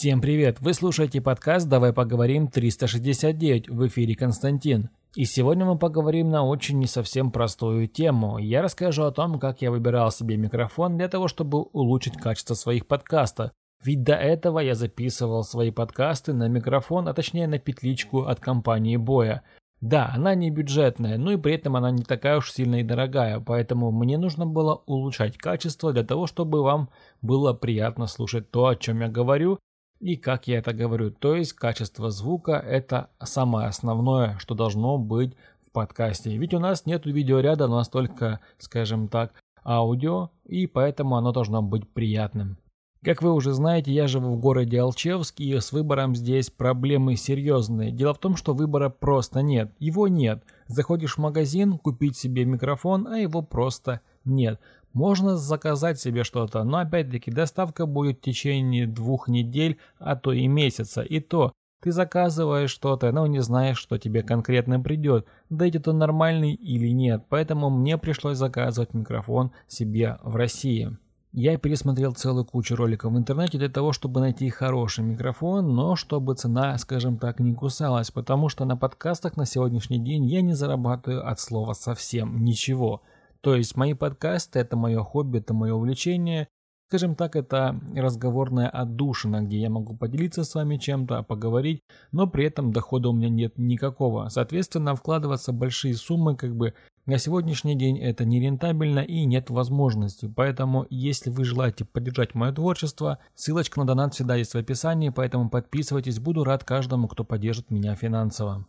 Всем привет! Вы слушаете подкаст «Давай поговорим 369» в эфире Константин. И сегодня мы поговорим на очень не совсем простую тему. Я расскажу о том, как я выбирал себе микрофон для того, чтобы улучшить качество своих подкастов. Ведь до этого я записывал свои подкасты на микрофон, а точнее на петличку от компании Боя. Да, она не бюджетная, но и при этом она не такая уж сильно и дорогая, поэтому мне нужно было улучшать качество для того, чтобы вам было приятно слушать то, о чем я говорю, и как я это говорю, то есть качество звука это самое основное, что должно быть в подкасте. Ведь у нас нет видеоряда, у нас только, скажем так, аудио, и поэтому оно должно быть приятным. Как вы уже знаете, я живу в городе Алчевск, и с выбором здесь проблемы серьезные. Дело в том, что выбора просто нет. Его нет. Заходишь в магазин, купить себе микрофон, а его просто нет. Можно заказать себе что-то, но опять-таки доставка будет в течение двух недель, а то и месяца. И то, ты заказываешь что-то, но не знаешь, что тебе конкретно придет, дойдет он нормальный или нет. Поэтому мне пришлось заказывать микрофон себе в России. Я пересмотрел целую кучу роликов в интернете для того, чтобы найти хороший микрофон, но чтобы цена, скажем так, не кусалась, потому что на подкастах на сегодняшний день я не зарабатываю от слова совсем ничего. То есть мои подкасты – это мое хобби, это мое увлечение. Скажем так, это разговорная отдушина, где я могу поделиться с вами чем-то, поговорить, но при этом дохода у меня нет никакого. Соответственно, вкладываться большие суммы как бы на сегодняшний день это нерентабельно и нет возможности. Поэтому, если вы желаете поддержать мое творчество, ссылочка на донат всегда есть в описании, поэтому подписывайтесь, буду рад каждому, кто поддержит меня финансово.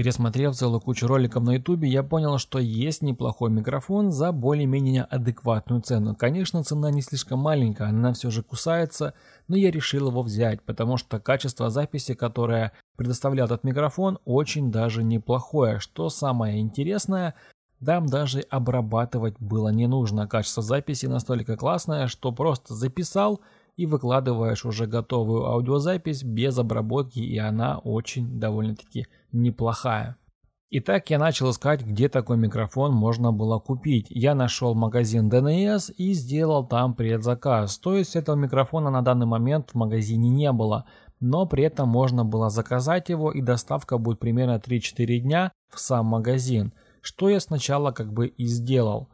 Пересмотрев целую кучу роликов на ютубе, я понял, что есть неплохой микрофон за более-менее адекватную цену. Конечно, цена не слишком маленькая, она все же кусается, но я решил его взять, потому что качество записи, которое предоставлял этот микрофон, очень даже неплохое. Что самое интересное, там даже обрабатывать было не нужно. Качество записи настолько классное, что просто записал и выкладываешь уже готовую аудиозапись без обработки, и она очень довольно-таки неплохая. Итак, я начал искать, где такой микрофон можно было купить. Я нашел магазин DNS и сделал там предзаказ. То есть этого микрофона на данный момент в магазине не было, но при этом можно было заказать его и доставка будет примерно 3-4 дня в сам магазин. Что я сначала как бы и сделал.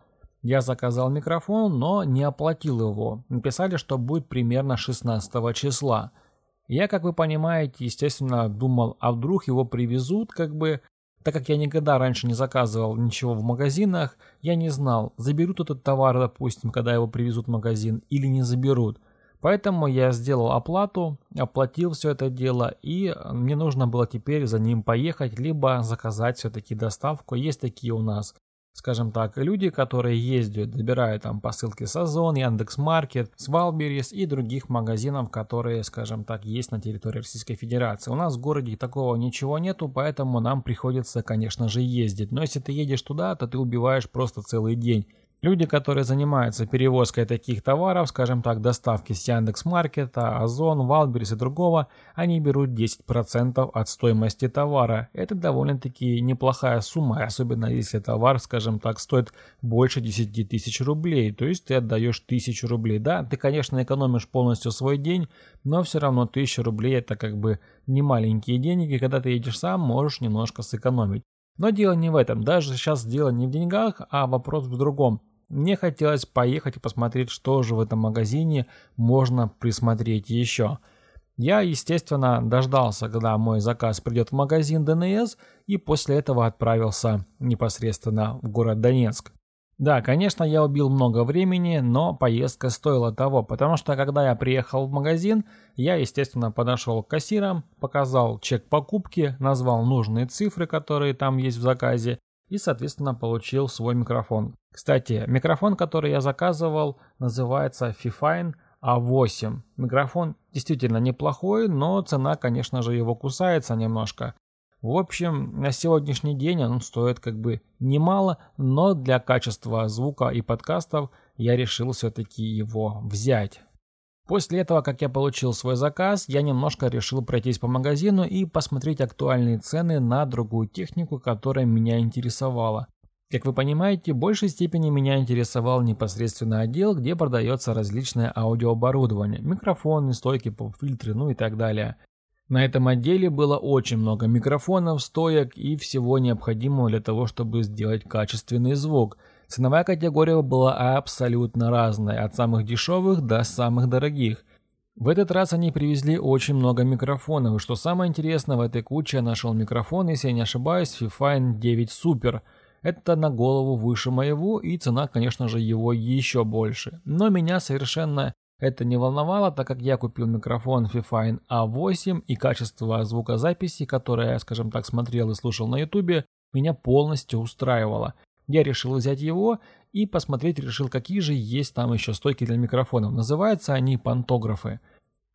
Я заказал микрофон, но не оплатил его. Написали, что будет примерно 16 числа. Я, как вы понимаете, естественно, думал, а вдруг его привезут, как бы, так как я никогда раньше не заказывал ничего в магазинах, я не знал, заберут этот товар, допустим, когда его привезут в магазин, или не заберут. Поэтому я сделал оплату, оплатил все это дело, и мне нужно было теперь за ним поехать, либо заказать все-таки доставку. Есть такие у нас скажем так, люди, которые ездят, добирают там посылки с Озон, Яндекс.Маркет, с Валберис и других магазинов, которые, скажем так, есть на территории Российской Федерации. У нас в городе такого ничего нету, поэтому нам приходится, конечно же, ездить. Но если ты едешь туда, то ты убиваешь просто целый день. Люди, которые занимаются перевозкой таких товаров, скажем так, доставки с Яндекс.Маркета, Озон, Валберис и другого, они берут 10% от стоимости товара. Это довольно-таки неплохая сумма, особенно если товар, скажем так, стоит больше 10 тысяч рублей. То есть ты отдаешь 1000 рублей. Да, ты, конечно, экономишь полностью свой день, но все равно 1000 рублей это как бы не маленькие деньги. Когда ты едешь сам, можешь немножко сэкономить. Но дело не в этом, даже сейчас дело не в деньгах, а вопрос в другом. Мне хотелось поехать и посмотреть, что же в этом магазине можно присмотреть еще. Я, естественно, дождался, когда мой заказ придет в магазин ДНС, и после этого отправился непосредственно в город Донецк. Да, конечно, я убил много времени, но поездка стоила того, потому что когда я приехал в магазин, я, естественно, подошел к кассирам, показал чек покупки, назвал нужные цифры, которые там есть в заказе, и, соответственно, получил свой микрофон. Кстати, микрофон, который я заказывал, называется Fifine A8. Микрофон действительно неплохой, но цена, конечно же, его кусается немножко. В общем, на сегодняшний день он стоит как бы немало, но для качества звука и подкастов я решил все-таки его взять. После этого, как я получил свой заказ, я немножко решил пройтись по магазину и посмотреть актуальные цены на другую технику, которая меня интересовала. Как вы понимаете, в большей степени меня интересовал непосредственно отдел, где продается различное аудиооборудование, микрофоны, стойки, поп-фильтры, ну и так далее. На этом отделе было очень много микрофонов, стоек и всего необходимого для того, чтобы сделать качественный звук. Ценовая категория была абсолютно разная, от самых дешевых до самых дорогих. В этот раз они привезли очень много микрофонов, и что самое интересное, в этой куче я нашел микрофон, если я не ошибаюсь, Fifine 9 Super. Это на голову выше моего, и цена, конечно же, его еще больше. Но меня совершенно это не волновало, так как я купил микрофон Fifine A8 и качество звукозаписи, которое я, скажем так, смотрел и слушал на ютубе, меня полностью устраивало. Я решил взять его и посмотреть решил, какие же есть там еще стойки для микрофонов. Называются они пантографы.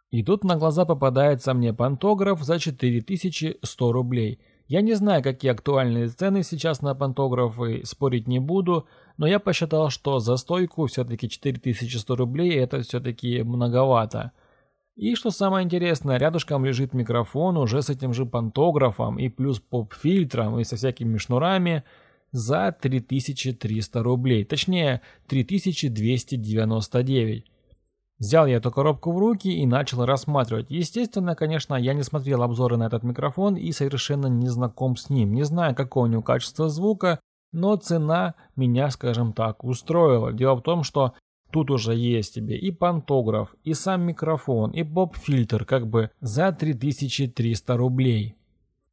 И тут на глаза попадается мне пантограф за 4100 рублей – я не знаю, какие актуальные цены сейчас на пантографы, спорить не буду, но я посчитал, что за стойку все-таки 4100 рублей это все-таки многовато. И что самое интересное, рядышком лежит микрофон уже с этим же пантографом и плюс поп-фильтром и со всякими шнурами за 3300 рублей, точнее 3299. Взял я эту коробку в руки и начал рассматривать. Естественно, конечно, я не смотрел обзоры на этот микрофон и совершенно не знаком с ним. Не знаю, какое у него качество звука, но цена меня, скажем так, устроила. Дело в том, что тут уже есть тебе и пантограф, и сам микрофон, и поп-фильтр как бы за 3300 рублей.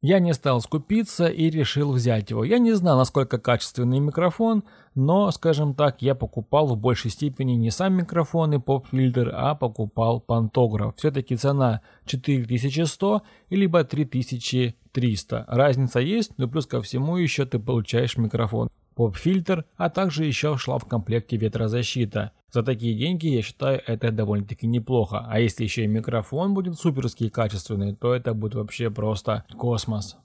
Я не стал скупиться и решил взять его. Я не знал, насколько качественный микрофон, но, скажем так, я покупал в большей степени не сам микрофон и поп-фильтр, а покупал пантограф. Все-таки цена 4100 либо 3300. Разница есть, но плюс ко всему еще ты получаешь микрофон поп-фильтр, а также еще шла в комплекте ветрозащита. За такие деньги, я считаю, это довольно-таки неплохо. А если еще и микрофон будет суперский качественный, то это будет вообще просто космос.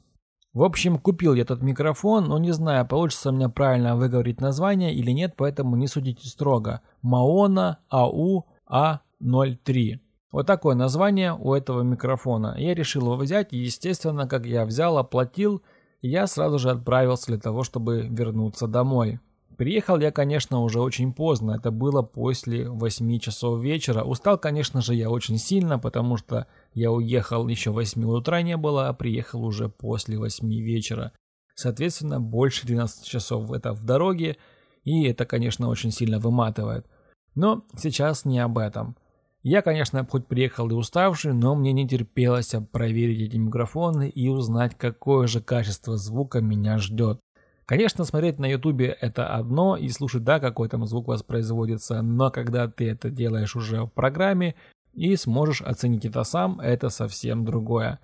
В общем, купил я этот микрофон, но не знаю, получится меня правильно выговорить название или нет, поэтому не судите строго. Маона АУ А03. Вот такое название у этого микрофона. Я решил его взять, и естественно, как я взял, оплатил, я сразу же отправился для того, чтобы вернуться домой. Приехал я, конечно, уже очень поздно, это было после 8 часов вечера. Устал, конечно же, я очень сильно, потому что я уехал еще 8 утра не было, а приехал уже после 8 вечера. Соответственно, больше 12 часов это в дороге, и это, конечно, очень сильно выматывает. Но сейчас не об этом. Я, конечно, хоть приехал и уставший, но мне не терпелось проверить эти микрофоны и узнать, какое же качество звука меня ждет. Конечно, смотреть на ютубе это одно и слушать, да, какой там звук воспроизводится, но когда ты это делаешь уже в программе и сможешь оценить это сам, это совсем другое.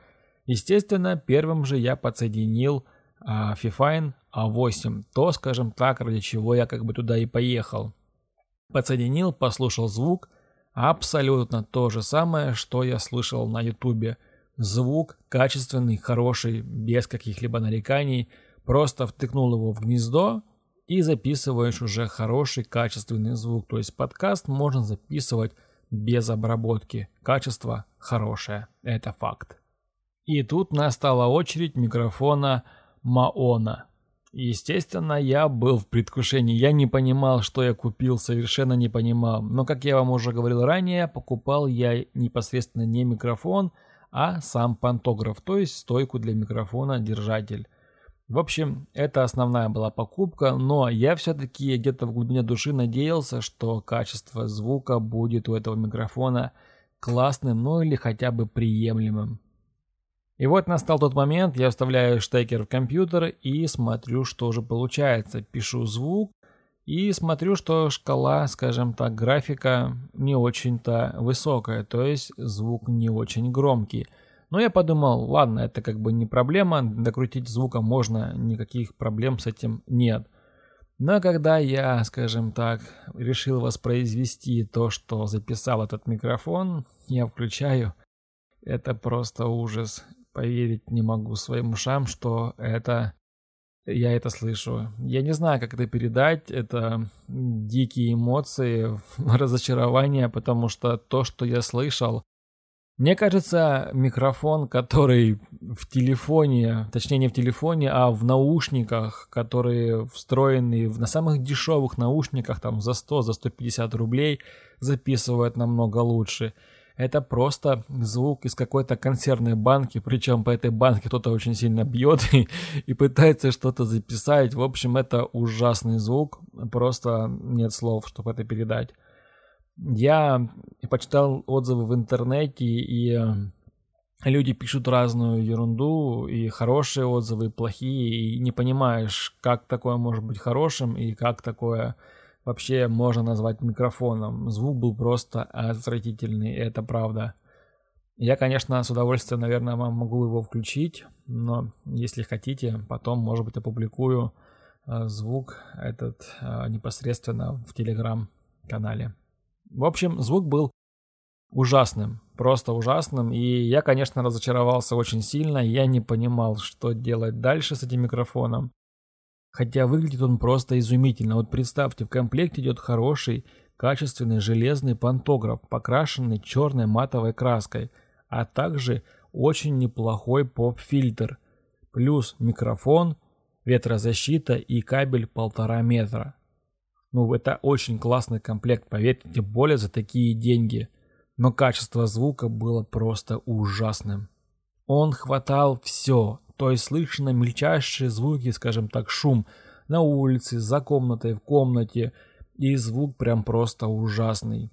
Естественно, первым же я подсоединил а, Fifine A8, то, скажем так, ради чего я как бы туда и поехал. Подсоединил, послушал звук – Абсолютно то же самое, что я слышал на ютубе. Звук качественный, хороший, без каких-либо нареканий. Просто втыкнул его в гнездо и записываешь уже хороший качественный звук. То есть подкаст можно записывать без обработки. Качество хорошее, это факт. И тут настала очередь микрофона Маона. Естественно, я был в предвкушении. Я не понимал, что я купил, совершенно не понимал. Но, как я вам уже говорил ранее, покупал я непосредственно не микрофон, а сам пантограф, то есть стойку для микрофона, держатель. В общем, это основная была покупка, но я все-таки где-то в глубине души надеялся, что качество звука будет у этого микрофона классным, ну или хотя бы приемлемым. И вот настал тот момент, я вставляю штекер в компьютер и смотрю, что же получается. Пишу звук и смотрю, что шкала, скажем так, графика не очень-то высокая, то есть звук не очень громкий. Но я подумал, ладно, это как бы не проблема, докрутить звука можно, никаких проблем с этим нет. Но когда я, скажем так, решил воспроизвести то, что записал этот микрофон, я включаю, это просто ужас поверить не могу своим ушам, что это... Я это слышу. Я не знаю, как это передать. Это дикие эмоции, разочарование, потому что то, что я слышал, Мне кажется, микрофон, который в телефоне, точнее не в телефоне, а в наушниках, которые встроены на самых дешевых наушниках, там за 100, за 150 рублей, записывает намного лучше. Это просто звук из какой-то консервной банки, причем по этой банке кто-то очень сильно бьет и, и пытается что-то записать. В общем, это ужасный звук, просто нет слов, чтобы это передать. Я почитал отзывы в интернете, и э, люди пишут разную ерунду, и хорошие отзывы, и плохие, и не понимаешь, как такое может быть хорошим, и как такое вообще можно назвать микрофоном. Звук был просто отвратительный, это правда. Я, конечно, с удовольствием, наверное, вам могу его включить, но если хотите, потом, может быть, опубликую э, звук этот э, непосредственно в телеграм-канале. В общем, звук был ужасным, просто ужасным. И я, конечно, разочаровался очень сильно. Я не понимал, что делать дальше с этим микрофоном. Хотя выглядит он просто изумительно. Вот представьте, в комплекте идет хороший, качественный железный пантограф, покрашенный черной матовой краской, а также очень неплохой поп-фильтр, плюс микрофон, ветрозащита и кабель полтора метра. Ну, это очень классный комплект, поверьте, тем более за такие деньги. Но качество звука было просто ужасным. Он хватал все, то есть слышно мельчайшие звуки, скажем так, шум на улице, за комнатой, в комнате, и звук прям просто ужасный.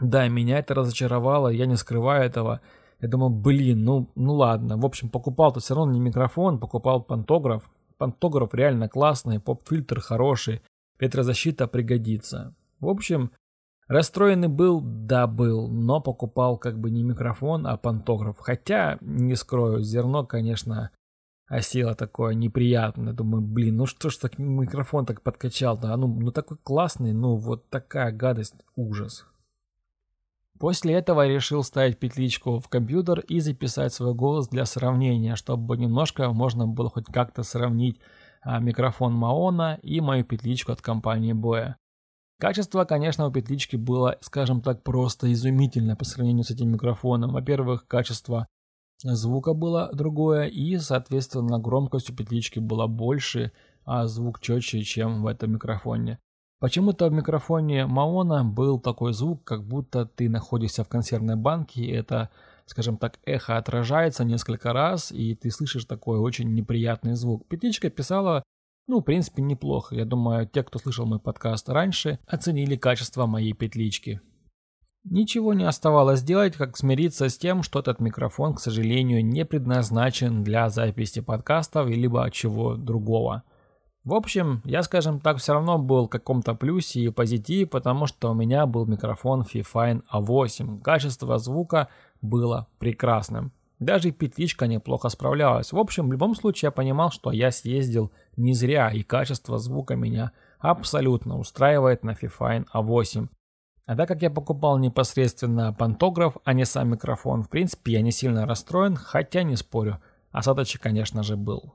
Да, меня это разочаровало, я не скрываю этого. Я думал, блин, ну, ну ладно. В общем, покупал-то все равно не микрофон, покупал пантограф. Пантограф реально классный, поп-фильтр хороший ветрозащита пригодится. В общем, расстроенный был, да был, но покупал как бы не микрофон, а пантограф. Хотя, не скрою, зерно, конечно, осело такое неприятное. Думаю, блин, ну что ж так микрофон так подкачал-то? А ну, ну такой классный, ну вот такая гадость, ужас. После этого решил ставить петличку в компьютер и записать свой голос для сравнения, чтобы немножко можно было хоть как-то сравнить микрофон Маона и мою петличку от компании Боя. Качество, конечно, у петлички было, скажем так, просто изумительное по сравнению с этим микрофоном. Во-первых, качество звука было другое, и, соответственно, громкость у петлички была больше, а звук четче, чем в этом микрофоне. Почему-то в микрофоне Маона был такой звук, как будто ты находишься в консервной банке, и это скажем так, эхо отражается несколько раз, и ты слышишь такой очень неприятный звук. Петличка писала, ну, в принципе, неплохо. Я думаю, те, кто слышал мой подкаст раньше, оценили качество моей петлички. Ничего не оставалось делать, как смириться с тем, что этот микрофон, к сожалению, не предназначен для записи подкастов или чего другого. В общем, я, скажем так, все равно был в каком-то плюсе и позитиве, потому что у меня был микрофон Fifine A8. Качество звука было прекрасным. Даже петличка неплохо справлялась. В общем, в любом случае я понимал, что я съездил не зря, и качество звука меня абсолютно устраивает на Fifine A8. А так как я покупал непосредственно пантограф, а не сам микрофон, в принципе, я не сильно расстроен, хотя не спорю, осадочек, конечно же, был.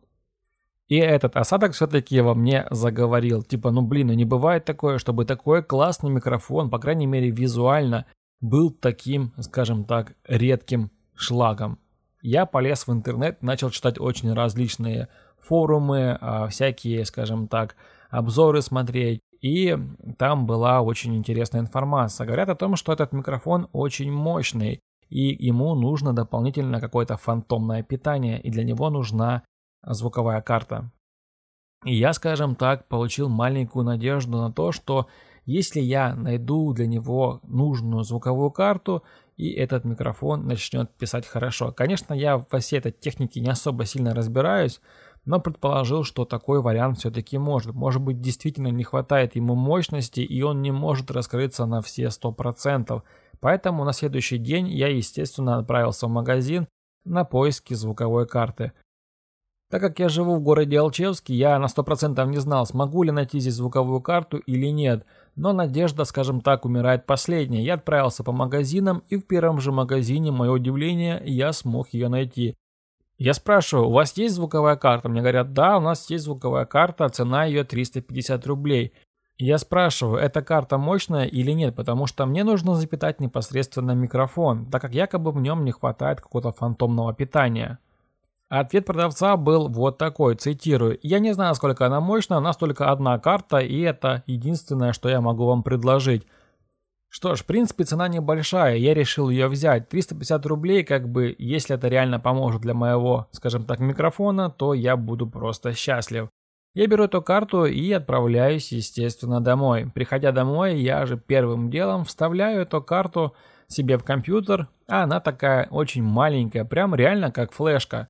И этот осадок все-таки во мне заговорил. Типа, ну блин, ну не бывает такое, чтобы такой классный микрофон, по крайней мере визуально, был таким, скажем так, редким шлагом. Я полез в интернет, начал читать очень различные форумы, а, всякие, скажем так, обзоры смотреть. И там была очень интересная информация. Говорят о том, что этот микрофон очень мощный, и ему нужно дополнительно какое-то фантомное питание, и для него нужна звуковая карта. И я, скажем так, получил маленькую надежду на то, что если я найду для него нужную звуковую карту, и этот микрофон начнет писать хорошо. Конечно, я во всей этой технике не особо сильно разбираюсь, но предположил, что такой вариант все-таки может. Может быть, действительно не хватает ему мощности, и он не может раскрыться на все 100%. Поэтому на следующий день я, естественно, отправился в магазин на поиски звуковой карты. Так как я живу в городе Алчевске, я на 100% не знал, смогу ли найти здесь звуковую карту или нет. Но надежда, скажем так, умирает последняя. Я отправился по магазинам, и в первом же магазине, мое удивление, я смог ее найти. Я спрашиваю, у вас есть звуковая карта? Мне говорят, да, у нас есть звуковая карта, цена ее 350 рублей. Я спрашиваю, эта карта мощная или нет, потому что мне нужно запитать непосредственно микрофон, так как якобы в нем не хватает какого-то фантомного питания. Ответ продавца был вот такой, цитирую. «Я не знаю, насколько она мощная, у нас только одна карта, и это единственное, что я могу вам предложить». Что ж, в принципе, цена небольшая, я решил ее взять. 350 рублей, как бы, если это реально поможет для моего, скажем так, микрофона, то я буду просто счастлив. Я беру эту карту и отправляюсь, естественно, домой. Приходя домой, я же первым делом вставляю эту карту себе в компьютер, а она такая очень маленькая, прям реально как флешка.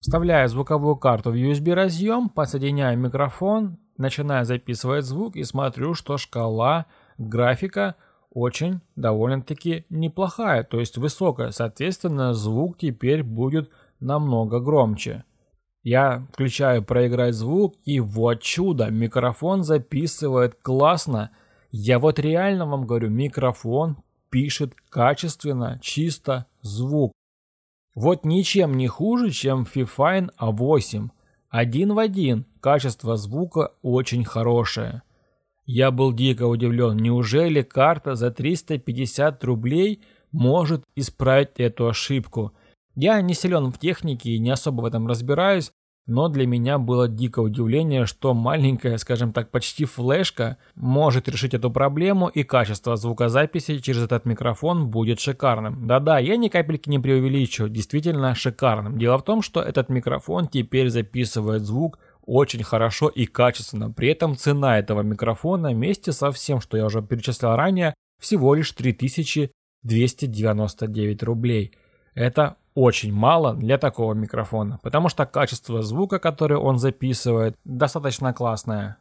Вставляю звуковую карту в USB разъем, подсоединяю микрофон, начинаю записывать звук и смотрю, что шкала графика очень довольно-таки неплохая, то есть высокая. Соответственно, звук теперь будет намного громче. Я включаю проиграть звук, и вот чудо, микрофон записывает классно. Я вот реально вам говорю, микрофон пишет качественно, чисто звук. Вот ничем не хуже, чем Fifine A8. Один в один, качество звука очень хорошее. Я был дико удивлен, неужели карта за 350 рублей может исправить эту ошибку? Я не силен в технике и не особо в этом разбираюсь, но для меня было дико удивление, что маленькая, скажем так, почти флешка может решить эту проблему и качество звукозаписи через этот микрофон будет шикарным. Да-да, я ни капельки не преувеличиваю, действительно шикарным. Дело в том, что этот микрофон теперь записывает звук очень хорошо и качественно. При этом цена этого микрофона вместе со всем, что я уже перечислял ранее, всего лишь 3299 рублей. Это очень мало для такого микрофона, потому что качество звука, который он записывает, достаточно классное.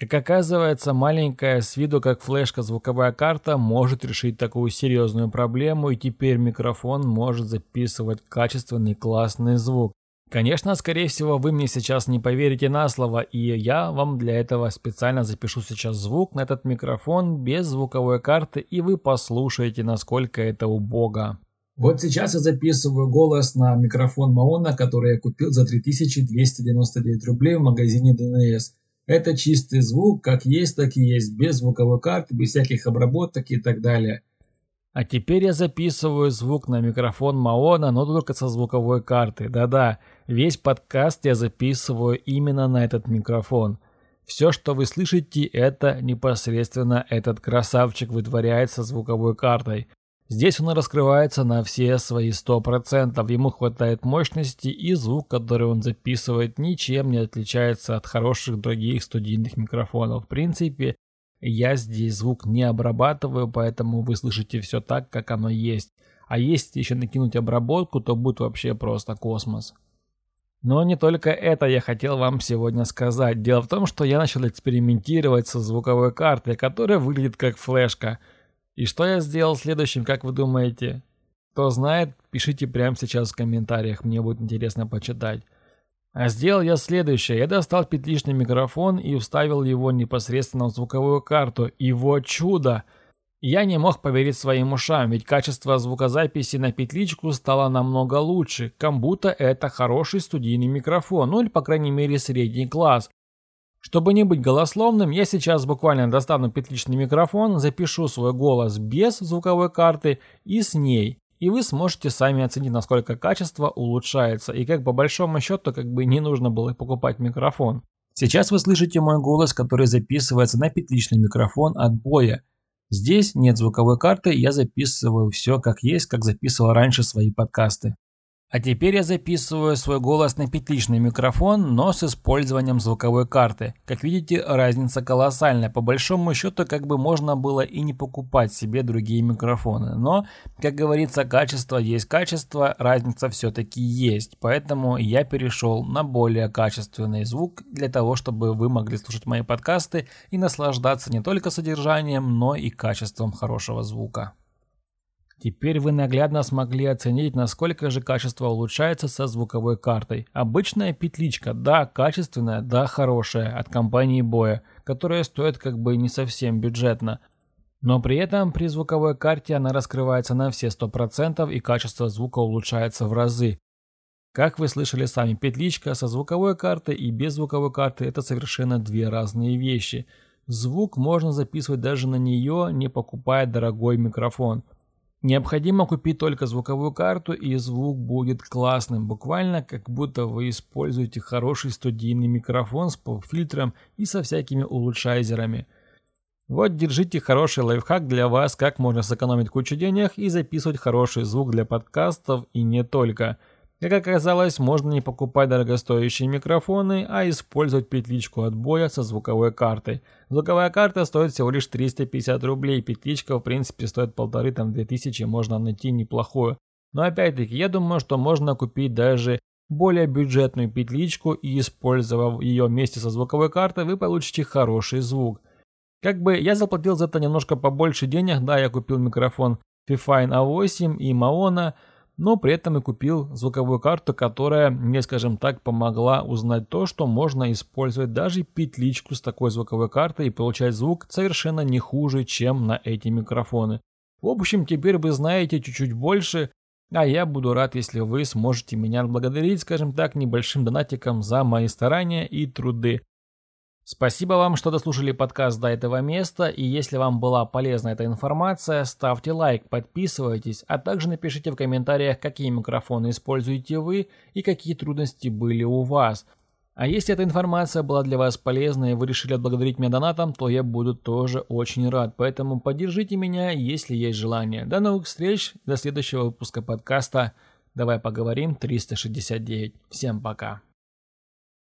Как оказывается, маленькая с виду как флешка звуковая карта может решить такую серьезную проблему, и теперь микрофон может записывать качественный классный звук. Конечно, скорее всего, вы мне сейчас не поверите на слово, и я вам для этого специально запишу сейчас звук на этот микрофон без звуковой карты, и вы послушаете, насколько это убого. Вот сейчас я записываю голос на микрофон Маона, который я купил за 3299 рублей в магазине DNS. Это чистый звук, как есть, так и есть, без звуковой карты, без всяких обработок и так далее. А теперь я записываю звук на микрофон Маона, но только со звуковой карты. Да-да, весь подкаст я записываю именно на этот микрофон. Все, что вы слышите, это непосредственно этот красавчик вытворяет со звуковой картой. Здесь он раскрывается на все свои 100%, ему хватает мощности и звук, который он записывает, ничем не отличается от хороших других студийных микрофонов. В принципе, я здесь звук не обрабатываю, поэтому вы слышите все так, как оно есть. А если еще накинуть обработку, то будет вообще просто космос. Но не только это я хотел вам сегодня сказать. Дело в том, что я начал экспериментировать со звуковой картой, которая выглядит как флешка – и что я сделал следующим, как вы думаете? Кто знает, пишите прямо сейчас в комментариях, мне будет интересно почитать. А сделал я следующее. Я достал петличный микрофон и вставил его непосредственно в звуковую карту. И вот чудо! Я не мог поверить своим ушам, ведь качество звукозаписи на петличку стало намного лучше, как будто это хороший студийный микрофон, ну или по крайней мере средний класс. Чтобы не быть голословным, я сейчас буквально достану петличный микрофон, запишу свой голос без звуковой карты и с ней. И вы сможете сами оценить, насколько качество улучшается, и как по большому счету как бы не нужно было покупать микрофон. Сейчас вы слышите мой голос, который записывается на петличный микрофон от боя. Здесь нет звуковой карты, я записываю все как есть, как записывал раньше свои подкасты. А теперь я записываю свой голос на петличный микрофон, но с использованием звуковой карты. Как видите, разница колоссальная. По большому счету, как бы можно было и не покупать себе другие микрофоны. Но, как говорится, качество есть качество, разница все-таки есть. Поэтому я перешел на более качественный звук для того, чтобы вы могли слушать мои подкасты и наслаждаться не только содержанием, но и качеством хорошего звука. Теперь вы наглядно смогли оценить, насколько же качество улучшается со звуковой картой. Обычная петличка, да, качественная, да, хорошая, от компании Боя, которая стоит как бы не совсем бюджетно. Но при этом при звуковой карте она раскрывается на все 100% и качество звука улучшается в разы. Как вы слышали сами, петличка со звуковой картой и без звуковой карты это совершенно две разные вещи – Звук можно записывать даже на нее, не покупая дорогой микрофон. Необходимо купить только звуковую карту, и звук будет классным, буквально как будто вы используете хороший студийный микрофон с поп-фильтром и со всякими улучшайзерами. Вот держите хороший лайфхак для вас, как можно сэкономить кучу денег и записывать хороший звук для подкастов и не только – как оказалось, можно не покупать дорогостоящие микрофоны, а использовать петличку отбоя со звуковой картой. Звуковая карта стоит всего лишь 350 рублей, петличка в принципе стоит полторы, там 2000, можно найти неплохую. Но опять-таки, я думаю, что можно купить даже более бюджетную петличку и использовав ее вместе со звуковой картой, вы получите хороший звук. Как бы я заплатил за это немножко побольше денег, да, я купил микрофон Fifine A8 и Maona, но при этом и купил звуковую карту, которая мне, скажем так, помогла узнать то, что можно использовать даже петличку с такой звуковой картой и получать звук совершенно не хуже, чем на эти микрофоны. В общем, теперь вы знаете чуть-чуть больше, а я буду рад, если вы сможете меня благодарить, скажем так, небольшим донатиком за мои старания и труды. Спасибо вам, что дослушали подкаст до этого места, и если вам была полезна эта информация, ставьте лайк, подписывайтесь, а также напишите в комментариях, какие микрофоны используете вы и какие трудности были у вас. А если эта информация была для вас полезной и вы решили отблагодарить меня донатом, то я буду тоже очень рад, поэтому поддержите меня, если есть желание. До новых встреч, до следующего выпуска подкаста «Давай поговорим 369». Всем пока.